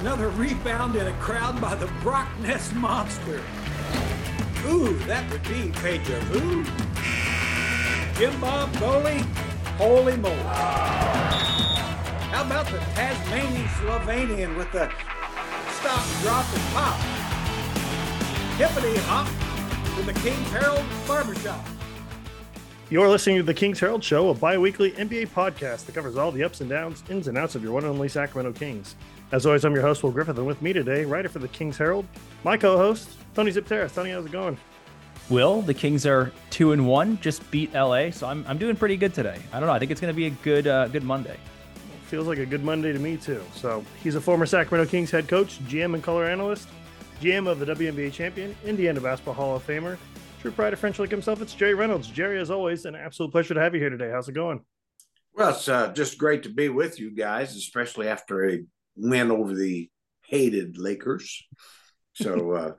Another rebound in a crowd by the Brock Ness Monster. Ooh, that would be Pedro Who? Jim Bob Bowley? Holy moly. How about the Tasmanian Slovenian with the stop, drop, and pop? Hippity hop to the King's Herald Barbershop. You're listening to the Kings Herald Show, a bi weekly NBA podcast that covers all the ups and downs, ins and outs of your one and only Sacramento Kings. As always, I'm your host, Will Griffith, and with me today, writer for the Kings Herald, my co host, Tony Xypteras. Tony, how's it going? Will, the Kings are two and one, just beat LA, so I'm, I'm doing pretty good today. I don't know. I think it's going to be a good uh, good Monday. Feels like a good Monday to me too. So he's a former Sacramento Kings head coach, GM and color analyst, GM of the WNBA champion, Indiana Basketball Hall of Famer, true pride of French Lick himself. It's Jerry Reynolds. Jerry, as always, an absolute pleasure to have you here today. How's it going? Well, it's uh, just great to be with you guys, especially after a win over the hated Lakers. So, uh,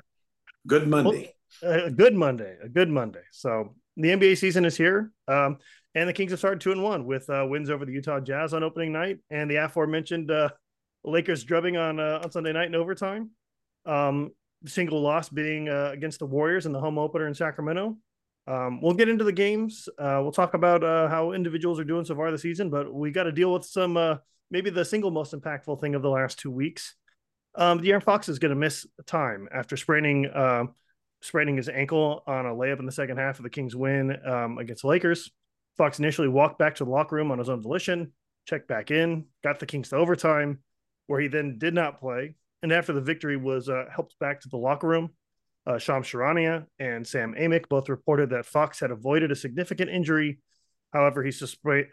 good Monday. Well, a good Monday. A good Monday. So the NBA season is here, um, and the Kings have started two and one with uh, wins over the Utah Jazz on opening night and the aforementioned uh, Lakers drubbing on uh, on Sunday night in overtime. Um, single loss being uh, against the Warriors in the home opener in Sacramento. Um, we'll get into the games. Uh, we'll talk about uh, how individuals are doing so far this season, but we got to deal with some uh, maybe the single most impactful thing of the last two weeks. Um, De'Aaron Fox is going to miss time after spraining uh, spraining his ankle on a layup in the second half of the Kings' win um, against the Lakers. Fox initially walked back to the locker room on his own volition, checked back in, got the Kings to overtime, where he then did not play and after the victory was uh, helped back to the locker room, uh, Shams Charania and Sam Amick both reported that Fox had avoided a significant injury. However, he,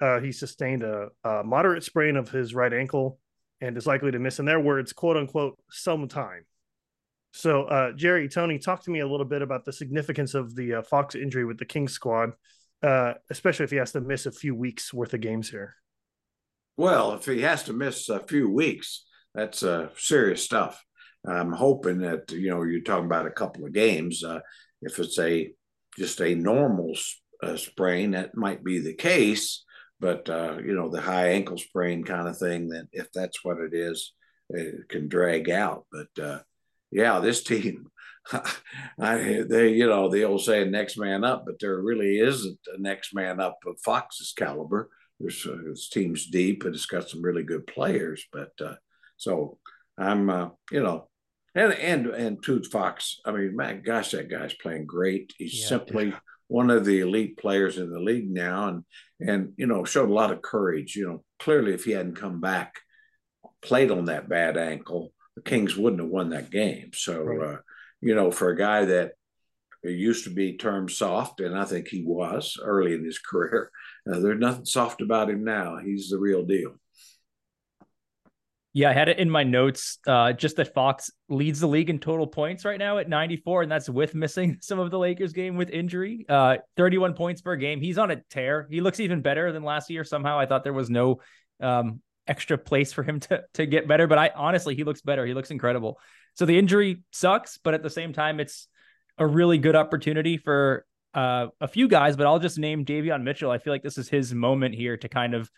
uh, he sustained a, a, moderate sprain of his right ankle and is likely to miss, in their words, quote unquote, some time. So, uh, Jerry, Tony, talk to me a little bit about the significance of the uh, Fox injury with the Kings squad, uh, especially if he has to miss a few weeks worth of games here. Well, if he has to miss a few weeks, that's uh, serious stuff. I'm hoping that you know you're talking about a couple of games. Uh, if it's a just a normal uh, sprain, that might be the case. But uh, you know the high ankle sprain kind of thing, that if that's what it is, it can drag out. But uh, yeah, this team, I they you know the old saying "next man up," but there really isn't a next man up of Fox's caliber. There's uh, this team's deep and it's got some really good players, but uh, so I'm, uh, you know, and and and Toots Fox. I mean, man, gosh, that guy's playing great. He's yeah, simply yeah. One of the elite players in the league now, and and you know showed a lot of courage. You know, clearly if he hadn't come back, played on that bad ankle, the Kings wouldn't have won that game. So, right. uh, you know, for a guy that used to be termed soft, and I think he was early in his career, uh, there's nothing soft about him now. He's the real deal. Yeah, I had it in my notes. Uh, just that Fox leads the league in total points right now at 94, and that's with missing some of the Lakers game with injury. Uh, 31 points per game. He's on a tear. He looks even better than last year. Somehow, I thought there was no um, extra place for him to to get better, but I honestly, he looks better. He looks incredible. So the injury sucks, but at the same time, it's a really good opportunity for uh, a few guys. But I'll just name Davion Mitchell. I feel like this is his moment here to kind of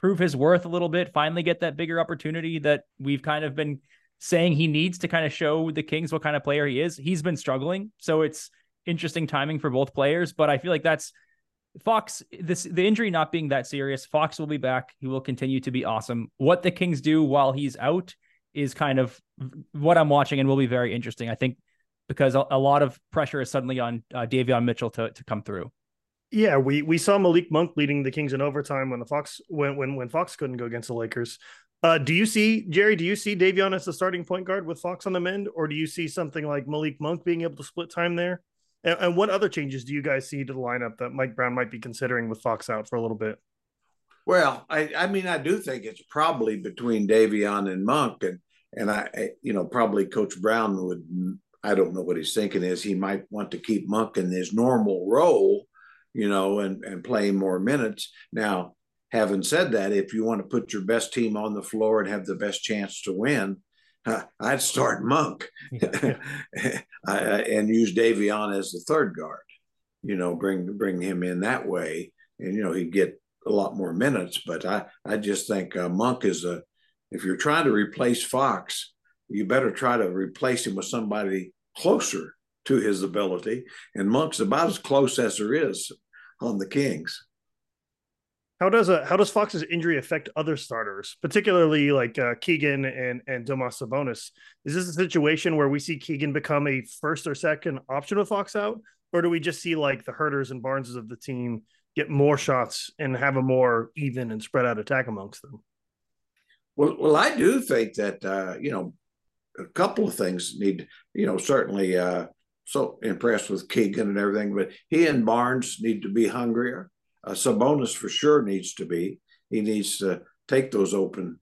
prove his worth a little bit, finally get that bigger opportunity that we've kind of been saying he needs to kind of show the Kings what kind of player he is. He's been struggling, so it's interesting timing for both players, but I feel like that's Fox this the injury not being that serious. Fox will be back. He will continue to be awesome. What the Kings do while he's out is kind of what I'm watching and will be very interesting. I think because a, lot of pressure is suddenly on uh, Davion Mitchell to to come through. Yeah, we we saw Malik Monk leading the Kings in overtime when the Fox when when when Fox couldn't go against the Lakers. Uh, do you see Jerry? Do you see Davion as the starting point guard with Fox on the mend, or do you see something like Malik Monk being able to split time there? And, and what other changes do you guys see to the lineup that Mike Brown might be considering with Fox out for a little bit? Well, I, I mean, I do think it's probably between Davion and Monk, and and I, you know, probably Coach Brown would. I don't know what he's thinking is he might want to keep Monk in his normal role you know, and, and playing more minutes. Now, having said that, if you want to put your best team on the floor and have the best chance to win, uh, I'd start Monk yeah. and use Davion as the third guard. You know, bring bring him in that way, and you know he'd get a lot more minutes. But I I just think uh, Monk is a if you're trying to replace Fox, you better try to replace him with somebody closer to his ability. And Monk's about as close as there is on the Kings. How does a how does Fox's injury affect other starters, particularly like uh, Keegan and and Domas Sabonis? Is this a situation where we see Keegan become a first or second option with Fox out, or do we just see like the Huerters and Barneses of the team get more shots and have a more even and spread out attack amongst them? Well, well, I do think that uh, you know a couple of things need you know certainly uh, so impressed with Keegan and everything, but he and Barnes need to be hungrier. Uh, Sabonis for sure needs to be. He needs to take those open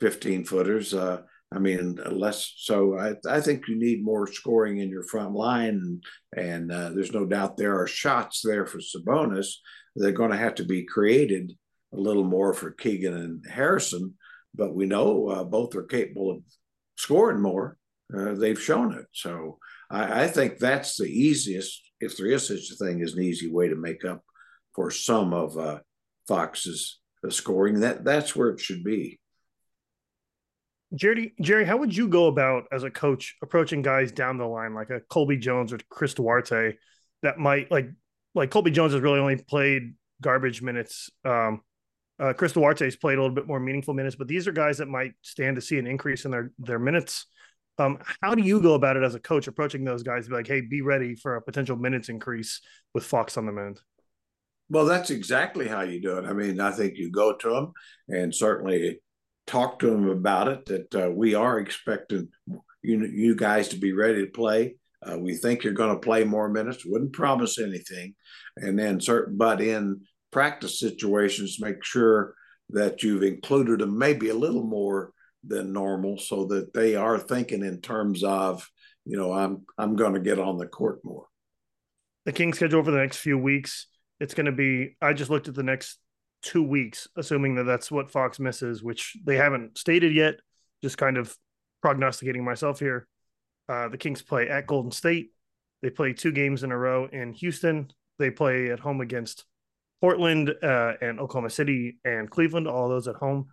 15 footers. Uh, I mean, less so. I, I think you need more scoring in your front line, and, uh, there's no doubt there are shots there for Sabonis. They're going to have to be created a little more for Keegan and Harrison, but we know uh, both are capable of scoring more. Uh, they've shown it. So I, I think that's the easiest, if there is such a thing as an easy way to make up for some of uh, Fox's uh, scoring. That that's where it should be. Jerry, Jerry, how would you go about as a coach approaching guys down the line like a Colby Jones or Chris Duarte that might like like Colby Jones has really only played garbage minutes. Um, uh, Chris Duarte's played a little bit more meaningful minutes, but these are guys that might stand to see an increase in their their minutes. Um, how do you go about it as a coach approaching those guys? Be like, hey, be ready for a potential minutes increase with Fox on the mend. Well, that's exactly how you do it. I mean, I think you go to them and certainly talk to them about it. That uh, we are expecting you you guys to be ready to play. Uh, we think you're going to play more minutes. Wouldn't promise anything, and then certain, but in practice situations, make sure that you've included them maybe a little more than normal, so that they are thinking in terms of, you know, I'm I'm going to get on the court more. The Kings schedule over the next few weeks it's going to be. I just looked at the next two weeks, assuming that that's what Fox misses, which they haven't stated yet. Just kind of prognosticating myself here. Uh, the Kings play at Golden State. They play two games in a row in Houston. They play at home against Portland uh, and Oklahoma City and Cleveland. All those at home.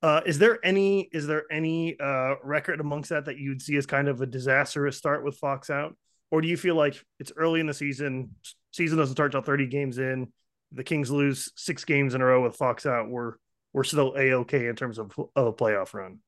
Uh, is there any is there any uh, record amongst that that you'd see as kind of a disastrous start with Fox out, or do you feel like it's early in the season, season doesn't start till 30 games in. The Kings lose six games in a row with Fox out. We're we're still a okay in terms of, of a playoff run.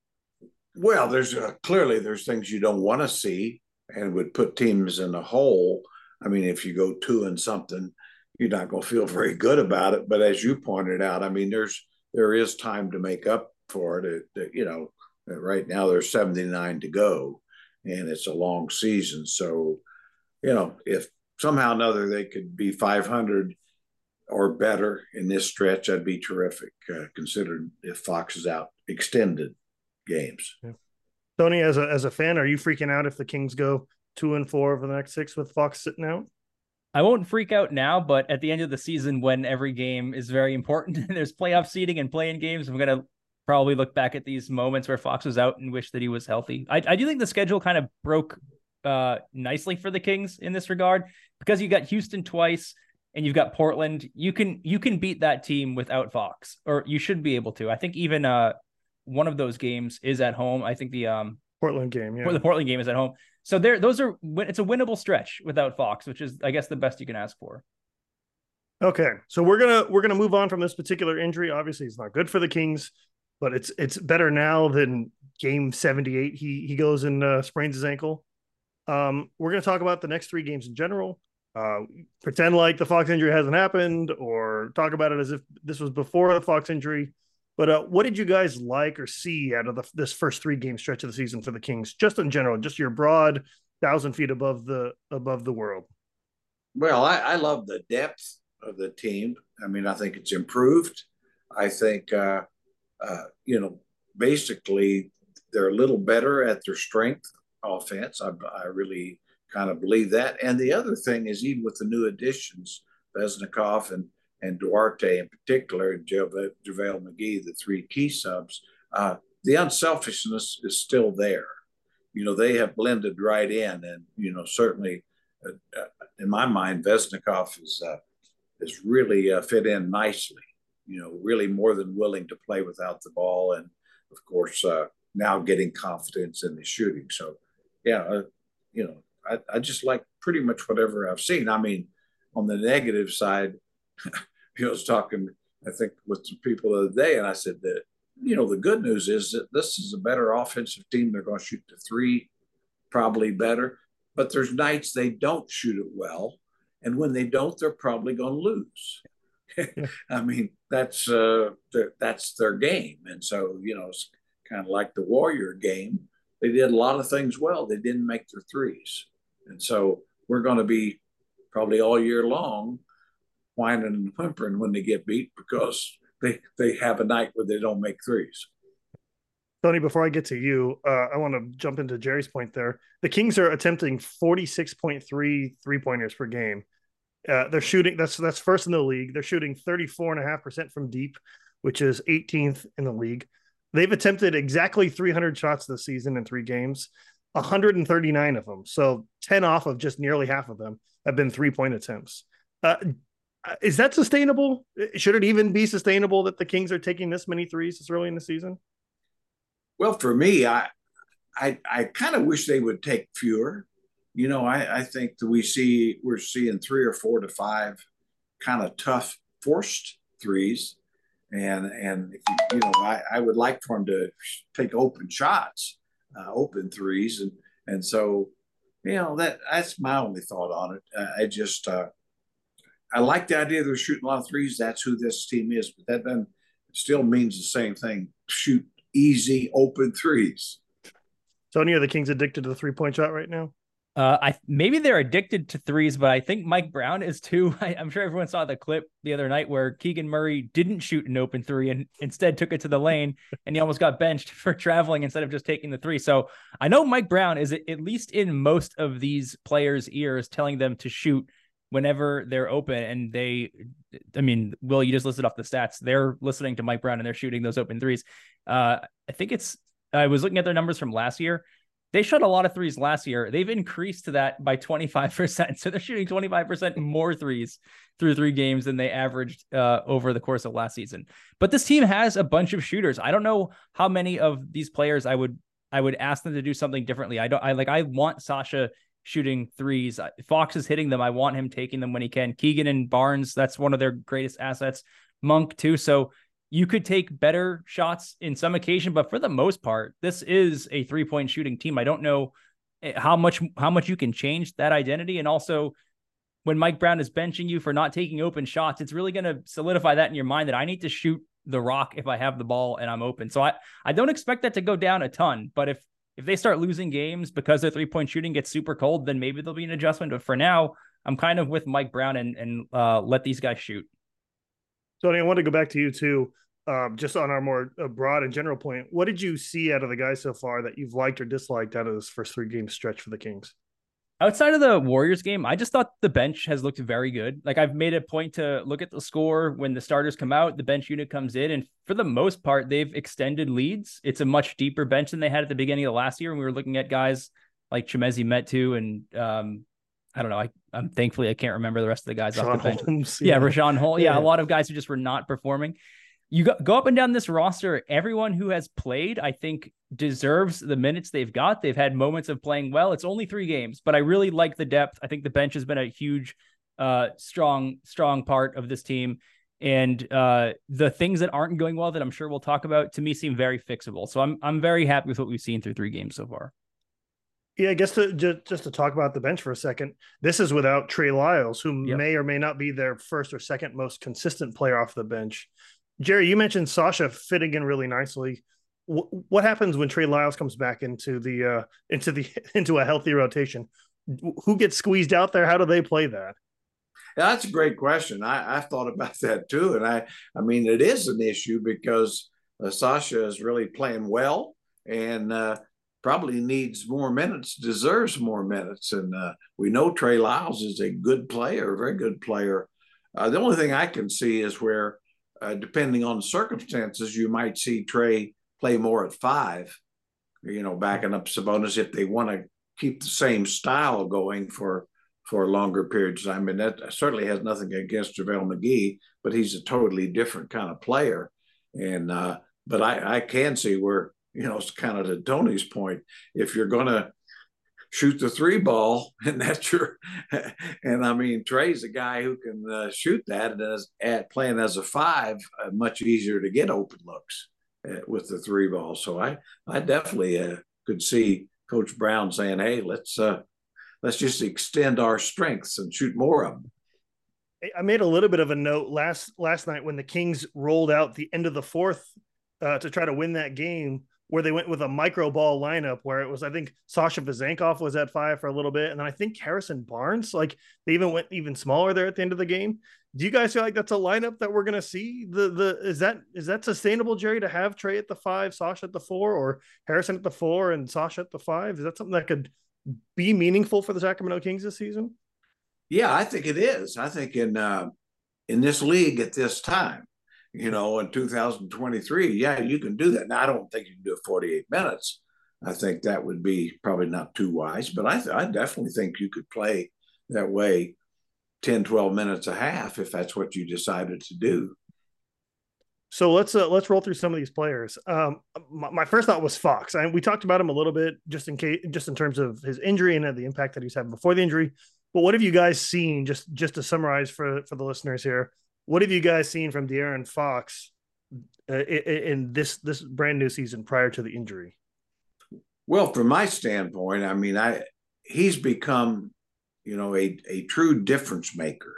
Well, there's uh, clearly there's things you don't want to see and would put teams in a hole. I mean, if you go two and something, you're not going to feel very good about it. But as you pointed out, I mean, there's there is time to make up for it. it, it you know, right now there's 79 to go, and it's a long season. So, you know, if somehow or another they could be 500 or better in this stretch, that'd be terrific. Uh, considered if Fox is out extended games. Yeah. Tony, as a as a fan, are you freaking out if the Kings go two and four over the next six with Fox sitting out? I won't freak out now, but at the end of the season, when every game is very important and there's playoff seeding and playing games, I'm gonna probably look back at these moments where Fox was out and wish that he was healthy. I, I do think the schedule kind of broke uh, nicely for the Kings in this regard because you got Houston twice and you've got Portland. You can you can beat that team without Fox, or you should be able to. I think even uh one of those games is at home. I think the um Portland game, yeah, the Portland game is at home. So there, those are it's a winnable stretch without Fox, which is I guess the best you can ask for. Okay, so we're gonna we're gonna move on from this particular injury. Obviously, it's not good for the Kings, but it's it's better now than Game seventy eight. He he goes and uh, sprains his ankle. Um, we're going to talk about the next three games in general. Uh, pretend like the Fox injury hasn't happened, or talk about it as if this was before the Fox injury. But uh, what did you guys like or see out of the, this first three game stretch of the season for the Kings, just in general, just your broad thousand feet above the above the world? Well, I, I love the depth of the team. I mean, I think it's improved. I think uh, you know, basically, they're a little better at their strength offense. I, I really kind of believe that. And the other thing is, even with the new additions, Vezenkov and, and Duarte in particular, and JaVale McGee, the three key subs, uh, the unselfishness is still there. You know, they have blended right in. And, you know, certainly uh, uh in my mind, Vezenkov is, uh, is really uh, fit in nicely, you know, really more than willing to play without the ball. And of course, uh, now getting confidence in the shooting. So, yeah, uh, you know, I, I just like pretty much whatever I've seen. I mean, on the negative side, I was talking, I think, with some people the other day, and I said that, you know, the good news is that this is a better offensive team. They're going to shoot the three probably better, but there's nights they don't shoot it well. And when they don't, they're probably going to lose. I mean, that's uh, that's their game, and so you know, it's kind of like the Warrior game. They did a lot of things well. They didn't make their threes, and so we're going to be probably all year long whining and whimpering when they get beat because they they have a night where they don't make threes. Tony, before I get to you, uh, I want to jump into Jerry's point there. The Kings are attempting 46.3 three pointers per game. Uh, they're shooting, that's that's first in the league. They're shooting 34.5% from deep, which is 18th in the league. They've attempted exactly 300 shots this season in three games, 139 of them. So 10 off of just nearly half of them have been three point attempts. Uh, is that sustainable? Should it even be sustainable that the Kings are taking this many threes this early in the season? Well, for me, I I, I kind of wish they would take fewer. You know, I, I think that we see we're seeing three or four to five kind of tough forced threes, and and you, you know I, I would like for them to take open shots, uh, open threes, and and so you know that that's my only thought on it. Uh, I just uh, I like the idea they're shooting a lot of threes. That's who this team is, but that then still means the same thing. Shoot easy open threes. Tony, are the Kings addicted to the three point shot right now? Uh, I maybe they're addicted to threes, but I think Mike Brown is too. I, am sure everyone saw the clip the other night where Keegan Murray didn't shoot an open three and instead took it to the lane, and he almost got benched for traveling instead of just taking the three. So I know Mike Brown is at least in most of these players' ears, telling them to shoot whenever they're open, and they, I mean, Will, you just listed off the stats. They're listening to Mike Brown and they're shooting those open threes. Uh, I think it's. I was looking at their numbers from last year they shot a lot of threes last year. They've increased to that by 25%. So they're shooting 25% more threes through three games than they averaged uh, over the course of last season. But this team has a bunch of shooters. I don't know how many of these players I would I would ask them to do something differently. I don't I like I want Sasha shooting threes. Fox is hitting them. I want him taking them when he can. Keegan and Barnes, that's one of their greatest assets. Monk too. So you could take better shots in some occasion, but for the most part, this is a three point shooting team. I don't know eh, how much how much you can change that identity, and also when Mike Brown is benching you for not taking open shots, it's really going to solidify that in your mind that I need to shoot the rock if I have the ball and I'm open. So I I don't expect that to go down a ton, but if if they start losing games because their three point shooting gets super cold, then maybe there'll be an adjustment. But for now, I'm kind of with Mike Brown and and uh, let these guys shoot. Tony, I want to go back to you too. Um, just on our more uh, broad and general point, what did you see out of the guys so far that you've liked or disliked out of this first three game stretch for the Kings? Outside of the Warriors game, I just thought the bench has looked very good. Like I've made a point to look at the score when the starters come out, the bench unit comes in, and for the most part, they've extended leads. It's a much deeper bench than they had at the beginning of last year. And we were looking at guys like Chimezie Metu and um, I don't know. I, I'm thankfully I can't remember the rest of the guys Sean off the bench. Holmes, yeah, yeah Richaun Holmes. Yeah, yeah, a lot of guys who just were not performing. You go, go up and down this roster. Everyone who has played, I think, deserves the minutes they've got. They've had moments of playing well. It's only three games, but I really like the depth. I think the bench has been a huge, uh, strong, strong part of this team. And uh, the things that aren't going well that I'm sure we'll talk about to me seem very fixable. So I'm I'm very happy with what we've seen through three games so far. Yeah, I guess to just, just to talk about the bench for a second, this is without Trey Lyles, who yep. may or may not be their first or second most consistent player off the bench. Jerry, you mentioned Sasha fitting in really nicely. W- what happens when Trey Lyles comes back into the uh, into the into a healthy rotation? Who gets squeezed out there? How do they play that? Yeah, that's a great question. I, I've thought about that too, and I I mean it is an issue because uh, Sasha is really playing well, and uh, probably needs more minutes, deserves more minutes. And uh, we know Trey Lyles is a good player, a very good player. Uh, the only thing I can see is where, uh, depending on circumstances, you might see Trey play more at five, you know, backing up Sabonis if they want to keep the same style going for for longer periods of time. And that certainly has nothing against JaVale McGee, but he's a totally different kind of player. And uh, but I, I can see where, you know, it's kind of to Tony's point. If you're going to shoot the three ball, and that's your, and I mean, Trey's a guy who can uh, shoot that, and as at playing as a five, uh, much easier to get open looks uh, with the three ball. So I, I definitely uh, could see Coach Brown saying, "Hey, let's uh, let's just extend our strengths and shoot more of them." I made a little bit of a note last last night when the Kings rolled out the end of the fourth uh, to try to win that game, where they went with a micro ball lineup, where it was I think Sasha Vezenkov was at five for a little bit, and then I think Harrison Barnes, like they even went even smaller there at the end of the game. Do you guys feel like that's a lineup that we're gonna see? The the is that is that sustainable, Jerry, to have Trey at the five, Sasha at the four, or Harrison at the four and Sasha at the five? Is that something that could be meaningful for the Sacramento Kings this season? Yeah, I think it is. I think in uh, in this league at this time, you know, in 2023, yeah, you can do that. Now, I don't think you can do it 48 minutes. I think that would be probably not too wise, but I, th- I definitely think you could play that way 10, 12 minutes a half if that's what you decided to do. So let's uh, let's roll through some of these players. Um, my, my, first thought was Fox. I, we talked about him a little bit, just in case, just in terms of his injury and the impact that he's had before the injury. But what have you guys seen? Just just to summarize for for the listeners here, what have you guys seen from De'Aaron Fox uh, in, this this brand new season prior to the injury? Well, from my standpoint, I mean, I he's become, you know, a a true difference maker.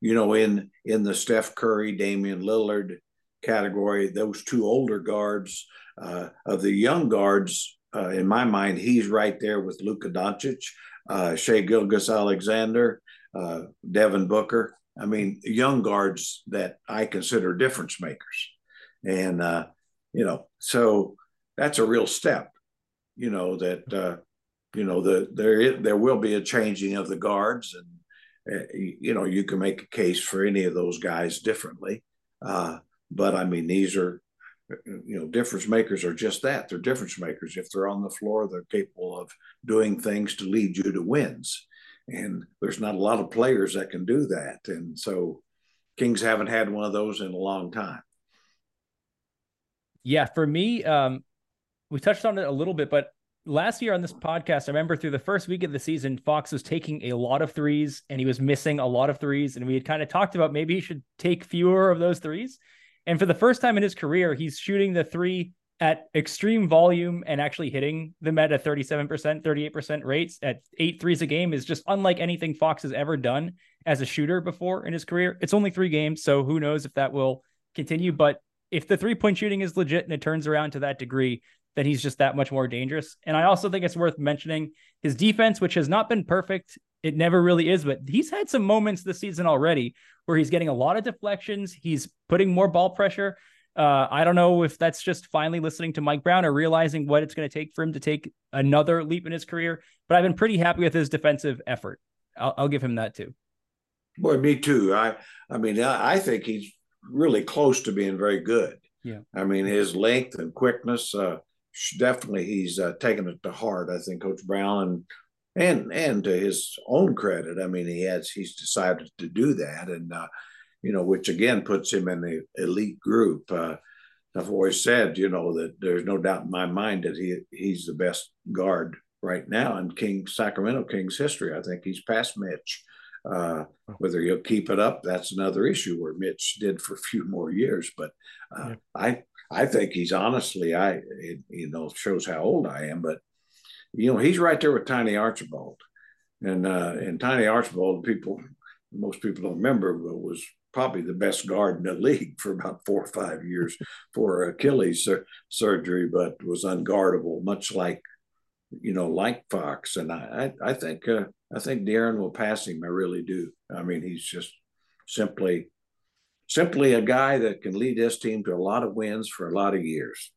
You know, in in the Steph Curry, Damian Lillard category, those two older guards uh, of the young guards, uh, in my mind, he's right there with Luka Doncic uh, Shai Gilgeous-Alexander, uh, Devin Booker. I mean, young guards that I consider difference makers. And, uh, you know, so that's a real step, you know, that, uh, you know, the, there, is, there will be a changing of the guards and, uh, you know, you can make a case for any of those guys differently. Uh, but I mean, these are you know, difference makers are just that. They're difference makers. If they're on the floor, they're capable of doing things to lead you to wins. And there's not a lot of players that can do that. And so Kings haven't had one of those in a long time. Yeah, for me, um, we touched on it a little bit, but last year on this podcast, I remember through the first week of the season, Fox was taking a lot of threes and he was missing a lot of threes. And we had kind of talked about maybe he should take fewer of those threes. And for the first time in his career, he's shooting the three at extreme volume and actually hitting them at a 37%, 38% rates at eight threes a game is just unlike anything Fox has ever done as a shooter before in his career. It's only three games, so who knows if that will continue. But if the three point shooting is legit and it turns around to that degree, then he's just that much more dangerous. And I also think it's worth mentioning his defense, which has not been perfect. It never really is, but he's had some moments this season already where he's getting a lot of deflections. He's putting more ball pressure. Uh, I don't know if that's just finally listening to Mike Brown or realizing what it's going to take for him to take another leap in his career. But I've been pretty happy with his defensive effort. I'll, I'll give him that too. Boy, me too. I, I mean, I think he's really close to being very good. Yeah. I mean, his length and quickness. Uh, definitely he's uh, taken it to heart. I think Coach Brown and and and to his own credit, I mean he has he's decided to do that, and uh, you know which again puts him in the elite group. Uh, I've always said, you know, that there's no doubt in my mind that he he's the best guard right now in King Sacramento Kings history. I think he's past Mitch. Uh, whether he'll keep it up, that's another issue. Where Mitch did for a few more years, but uh, yeah. I I think he's honestly, I it, you know shows how old I am, but you know he's right there with Tiny Archibald, and uh, and Tiny Archibald, people most people don't remember, but was probably the best guard in the league for about four or five years for Achilles sur- surgery, but was unguardable, much like you know like Fox, and I I, I think uh, I think De'Aaron will pass him. I really do. I mean, he's just simply simply a guy that can lead this team to a lot of wins for a lot of years.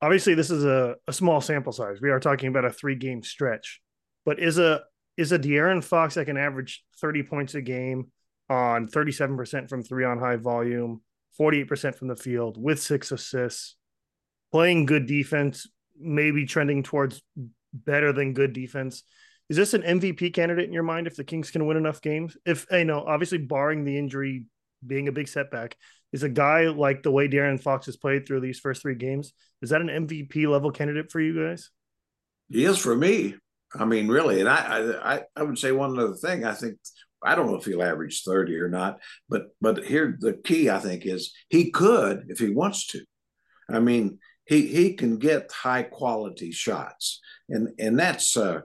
Obviously, this is a, a small sample size. We are talking about a three game stretch, but is a is a De'Aaron Fox that can average 30 points a game on 37% from three on high volume, 48% from the field with six assists, playing good defense, maybe trending towards better than good defense. Is this an MVP candidate in your mind if the Kings can win enough games? If you know, obviously barring the injury being a big setback. is a guy like the way De'Aaron Fox has played through these first three games. Is that an MVP level candidate for you guys? He is for me. I mean, really, and I, I, I would say one other thing. I think I don't know if he'll average thirty or not, but but here the key I think is he could if he wants to. I mean, he he can get high quality shots, and and that's uh,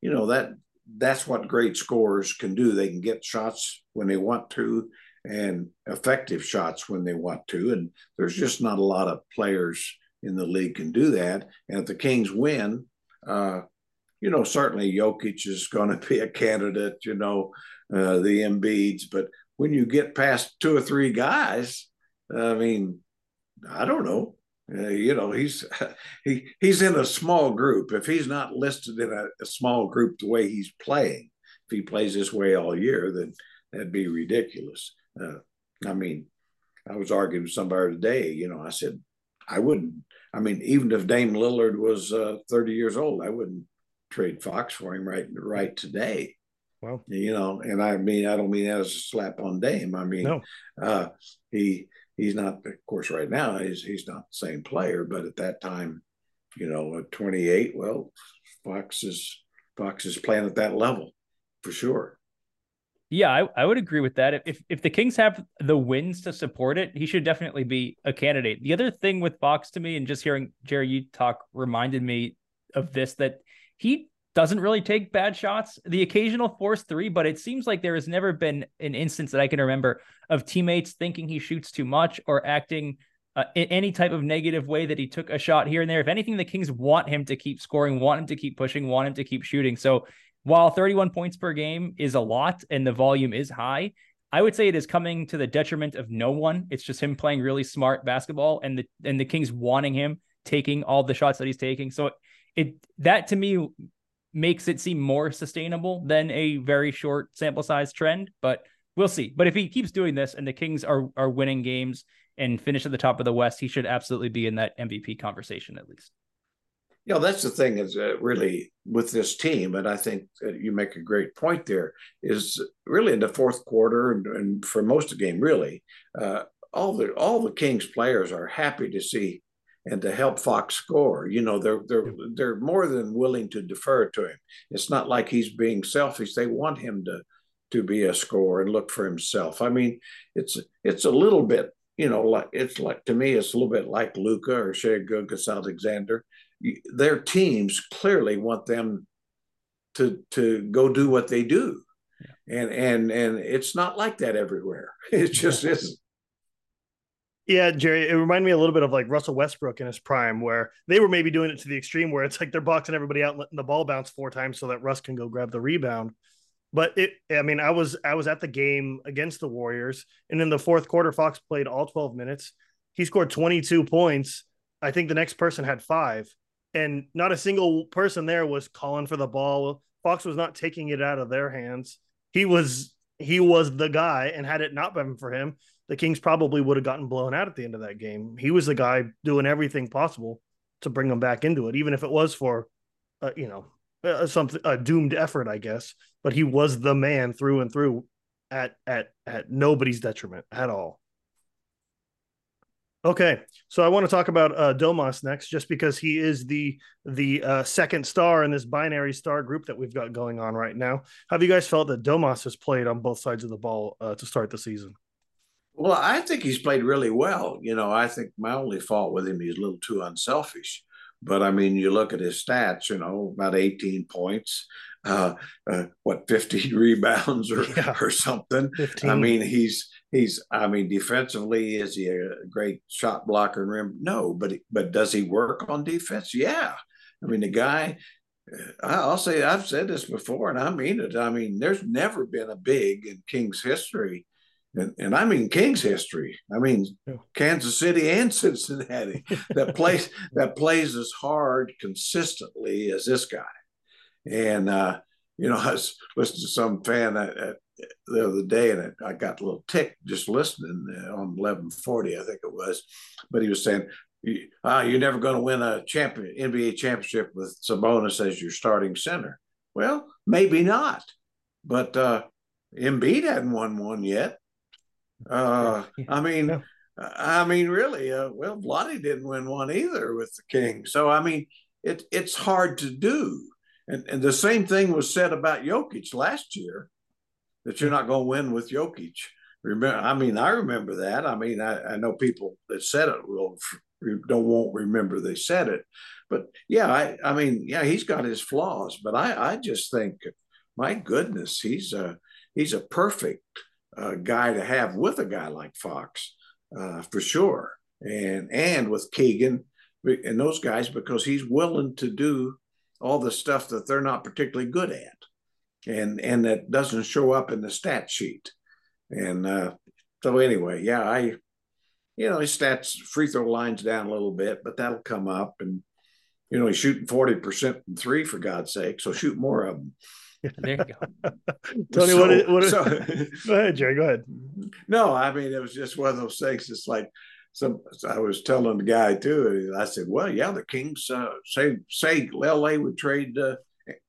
you know that that's what great scorers can do. They can get shots when they want to, and effective shots when they want to. And there's just not a lot of players in the league can do that. And if the Kings win, uh, you know, certainly Jokic is going to be a candidate, you know, uh, the Embiids. But when you get past two or three guys, I mean, I don't know. Uh, you know, he's he he's in a small group. If he's not listed in a, a, small group the way he's playing, if he plays this way all year, then that'd be ridiculous. Uh, I mean, I was arguing with somebody today. You know, I said I wouldn't. I mean, even if Dame Lillard was uh, 30 years old, I wouldn't trade Fox for him right right today. Well, you know, and I mean, I don't mean that as a slap on Dame. I mean, no. uh, he he's not, of course, right now he's he's not the same player, but at that time, you know, at 28, well, Fox is Fox is playing at that level for sure. Yeah, I, I would agree with that. If if the Kings have the wins to support it, he should definitely be a candidate. The other thing with Fox to me, and just hearing Jerry you talk reminded me of this that he doesn't really take bad shots. The occasional force three, but it seems like there has never been an instance that I can remember of teammates thinking he shoots too much or acting uh, in any type of negative way that he took a shot here and there. If anything, the Kings want him to keep scoring, want him to keep pushing, want him to keep shooting. So while 31 points per game is a lot and the volume is high, I would say it is coming to the detriment of no one. It's just him playing really smart basketball and the and the Kings wanting him taking all the shots that he's taking. So it that to me makes it seem more sustainable than a very short sample size trend, but we'll see. But if he keeps doing this and the Kings are are winning games and finish at the top of the West, he should absolutely be in that MVP conversation at least. You know, that's the thing is uh, really with this team, and I think you make a great point there. Is really in the fourth quarter and, and for most of the game, really, uh, all the all the Kings players are happy to see and to help Fox score. You know, they're they're they're more than willing to defer to him. It's not like he's being selfish. They want him to to be a scorer and look for himself. I mean, it's it's a little bit, you know, like it's like to me, it's a little bit like Luka or Shai Gilgeous-Alexander. Their teams clearly want them to to go do what they do. Yeah. And and and it's not like that everywhere. It just isn't. Yeah, Jerry, it reminded me a little bit of like Russell Westbrook in his prime, where they were maybe doing it to the extreme where it's like they're boxing everybody out letting the ball bounce four times so that Russ can go grab the rebound. But it, I mean, I was I was at the game against the Warriors, and in the fourth quarter, Fox played all 12 minutes. He scored 22 points. I think the next person had five, and not a single person there was calling for the ball. Fox was not taking it out of their hands. He was he was the guy, and had it not been for him, the Kings probably would have gotten blown out at the end of that game. He was the guy doing everything possible to bring them back into it, even if it was for, uh, you know, uh, something a doomed effort, I guess. But he was the man through and through, at at at nobody's detriment at all. Okay, so I want to talk about uh, Domas next, just because he is the the uh, second star in this binary star group that we've got going on right now. Have you guys felt that Domas has played on both sides of the ball uh, to start the season? Well, I think he's played really well. You know, I think my only fault with him, he's a little too unselfish. But I mean, you look at his stats, you know, about 18 points, uh, uh, what, 15 rebounds or, yeah. or something. 15. I mean, he's, he's, I mean, defensively, is he a great shot blocker and rim? No, but, but does he work on defense? Yeah. I mean, the guy, uh, I'll say, I've said this before and I mean it. I mean, there's never been a big in King's history and, and I mean Kings history. I mean yeah. Kansas City and Cincinnati that plays that plays as hard consistently as this guy. And uh, you know, I was listening to some fan at, at the other day, and I got a little tick just listening uh, on eleven forty, I think it was. But he was saying, "Ah, you're never going to win a champion NBA championship with Sabonis as your starting center." Well, maybe not, but uh, Embiid hadn't won one yet. Uh, I mean. I mean, really, uh, well, Vlade didn't win one either with the King. So, I mean, it, it's hard to do. And, and the same thing was said about Jokic last year that you're not going to win with Jokic. Remember, I mean, I remember that. I mean, I, I know people that said it will don't won't remember they said it, but yeah, I I mean, yeah, he's got his flaws, but I I just think, my goodness, he's a he's a perfect uh, guy to have with a guy like Fox, uh, for sure, and and with Keegan and those guys because he's willing to do all the stuff that they're not particularly good at. And and that doesn't show up in the stat sheet. And uh, so anyway yeah i you know his stats free throw lines down a little bit but that'll come up. And you know he's shooting 40% from three for god's sake so shoot more of them there you go. Tony So- what is, what is, so- go ahead jerry go ahead. No i mean it was just one of those things. It's like some i was telling the guy too i said well yeah the kings uh, say say la would trade uh,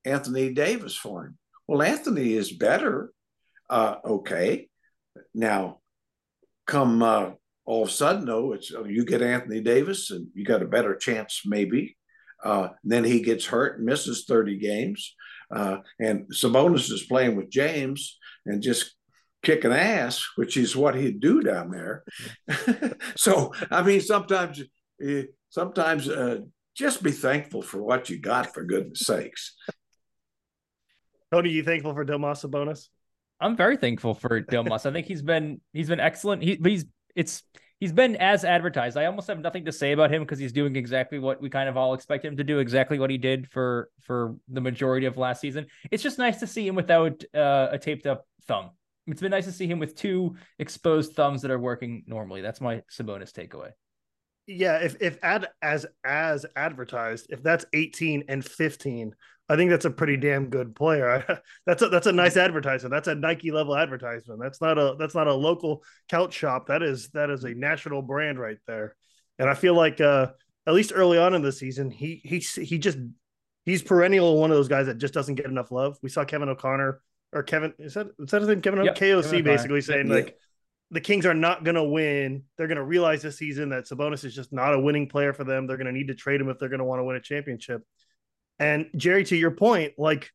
anthony davis for him. Well anthony is better uh, okay. Now come uh, all of a sudden though it's uh, you get anthony davis and you got a better chance maybe. Uh, then he gets hurt and misses 30 games uh, and sabonis is playing with james and just kicking ass, which is what he'd do down there. so, I mean, sometimes, uh, sometimes uh, just be thankful for what you got, for goodness sakes. tony you thankful for Domas Sabonis I'm very thankful for Domas. I think he's been he's been excellent. He but he's it's he's been as advertised. I almost have nothing to say about him because he's doing exactly what we kind of all expect him to do, exactly what he did for for the majority of last season. It's just nice to see him without uh, a taped up thumb. It's been nice to see him with two exposed thumbs that are working normally. That's my Sabonis takeaway. Yeah if if ad as as advertised if that's 18 and 15 i think that's a pretty damn good player. That's a that's a nice advertisement. That's a nike level advertisement. That's not a that's not a local couch shop. That is that is a national brand right there. And i feel like uh at least early on in the season he he he just he's perennial one of those guys that just doesn't get enough love. We saw kevin o'connor or kevin is that is that his name? Kevin Yep, koc Kevin basically saying like the Kings are not going to win. They're going to realize this season that Sabonis is just not a winning player for them. They're going to need to trade him if they're going to want to win a championship. And Jerry, to your point, like,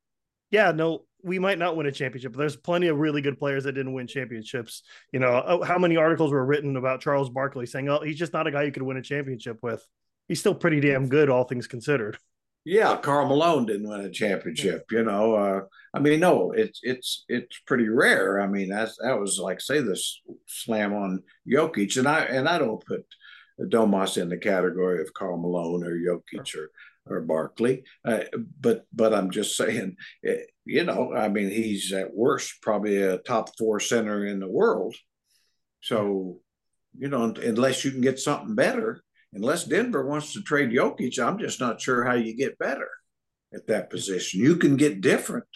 yeah, no, we might not win a championship, there's plenty of really good players that didn't win championships. You know, oh, how many articles were written about Charles Barkley saying, "Oh, he's just not a guy you could win a championship with." He's still pretty damn good, all things considered. Yeah, Karl Malone didn't win a championship. You know, uh, I mean, no, it's it's it's pretty rare. I mean, that's that was like say this slam on Jokic, and I and I don't put Domas in the category of Karl Malone or Jokic or or Barkley, uh, but but I'm just saying, eh, you know, I mean, he's at worst probably a top four center in the world. So, you know, unless you can get something better, unless Denver wants to trade Jokic, I'm just not sure how you get better at that position. You can get different,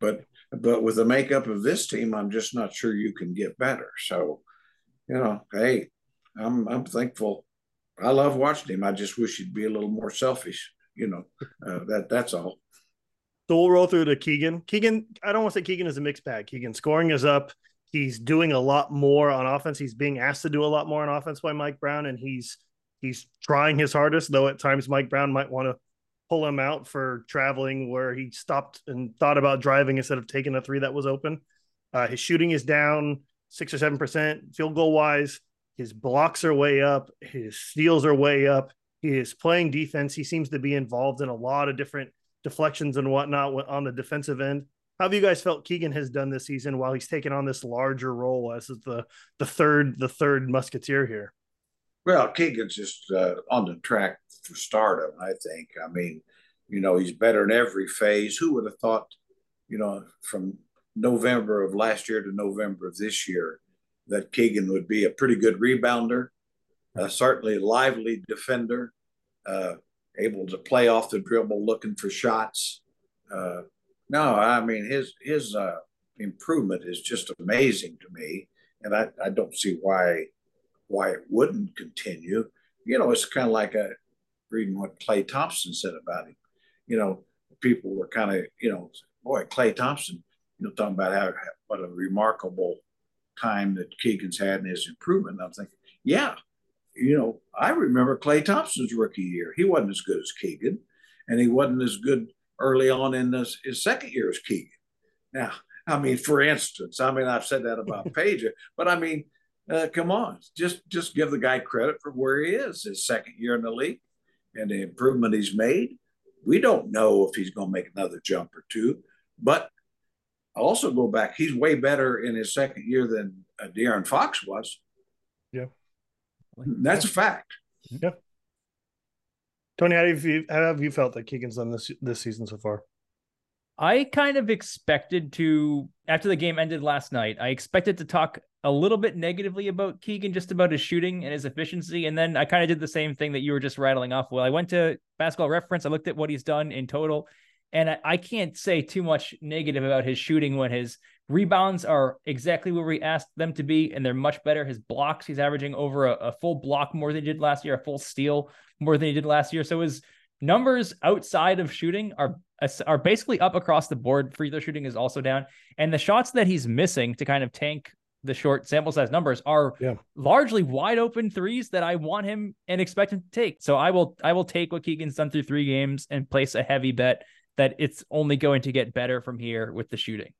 but but with the makeup of this team, I'm just not sure you can get better. So, you know, hey, I'm I'm thankful. I love watching him. I just wish he'd be a little more selfish. You know, uh, that that's all. So we'll roll through to Keegan. Keegan, I don't want to say Keegan is a mixed bag. Keegan scoring is up. He's doing a lot more on offense. He's being asked to do a lot more on offense by Mike Brown, and he's he's trying his hardest. Though at times Mike Brown might want to pull him out for traveling, where he stopped and thought about driving instead of taking a three that was open. Uh, his shooting is down six or seven percent field goal wise. His blocks are way up. His steals are way up. He is playing defense. He seems to be involved in a lot of different deflections and whatnot on the defensive end. How have you guys felt Keegan has done this season while he's taken on this larger role as the the third the third musketeer here? Well, Keegan's just uh, on the track for stardom. I think. I mean, you know, he's better in every phase. Who would have thought? You know, from November of last year to November of this year, that Keegan would be a pretty good rebounder, uh, certainly lively defender, uh, able to play off the dribble, looking for shots. Uh, no, I mean his his uh, improvement is just amazing to me, and I, I don't see why why it wouldn't continue. You know, it's kind of like a reading what Klay Thompson said about him. You know, people were kind of you know, boy, Klay Thompson, you know, talking about how what a remarkable time that Keegan's had in his improvement. I'm thinking, yeah, you know, I remember Klay Thompson's rookie year. He wasn't as good as Keegan, and he wasn't as good early on in his, his second year as Keegan. Now, I mean, for instance, I mean, I've said that about Page, but I mean, uh, come on, just just give the guy credit for where he is, his second year in the league, and the improvement he's made. We don't know if he's going to make another jump or two, but also go back. He's way better in his second year than uh, De'Aaron Fox was. Yeah, that's a fact. Yeah. Tony, how have you how have you felt that Keegan's done this this season so far? I kind of expected to after the game ended last night. I expected to talk a little bit negatively about Keegan, just about his shooting and his efficiency, and then I kind of did the same thing that you were just rattling off. Well, I went to Basketball Reference. I looked at what he's done in total, and I, I can't say too much negative about his shooting when his rebounds are exactly where we asked them to be, and they're much better. His blocks, he's averaging over a, a full block more than he did last year, a full steal more than he did last year. So his numbers outside of shooting are are basically up across the board. Free throw shooting is also down, and the shots that he's missing to kind of tank the short sample size numbers are yeah. largely wide open threes that I want him and expect him to take. So I will I will take what Keegan's done through three games and place a heavy bet that it's only going to get better from here with the shooting.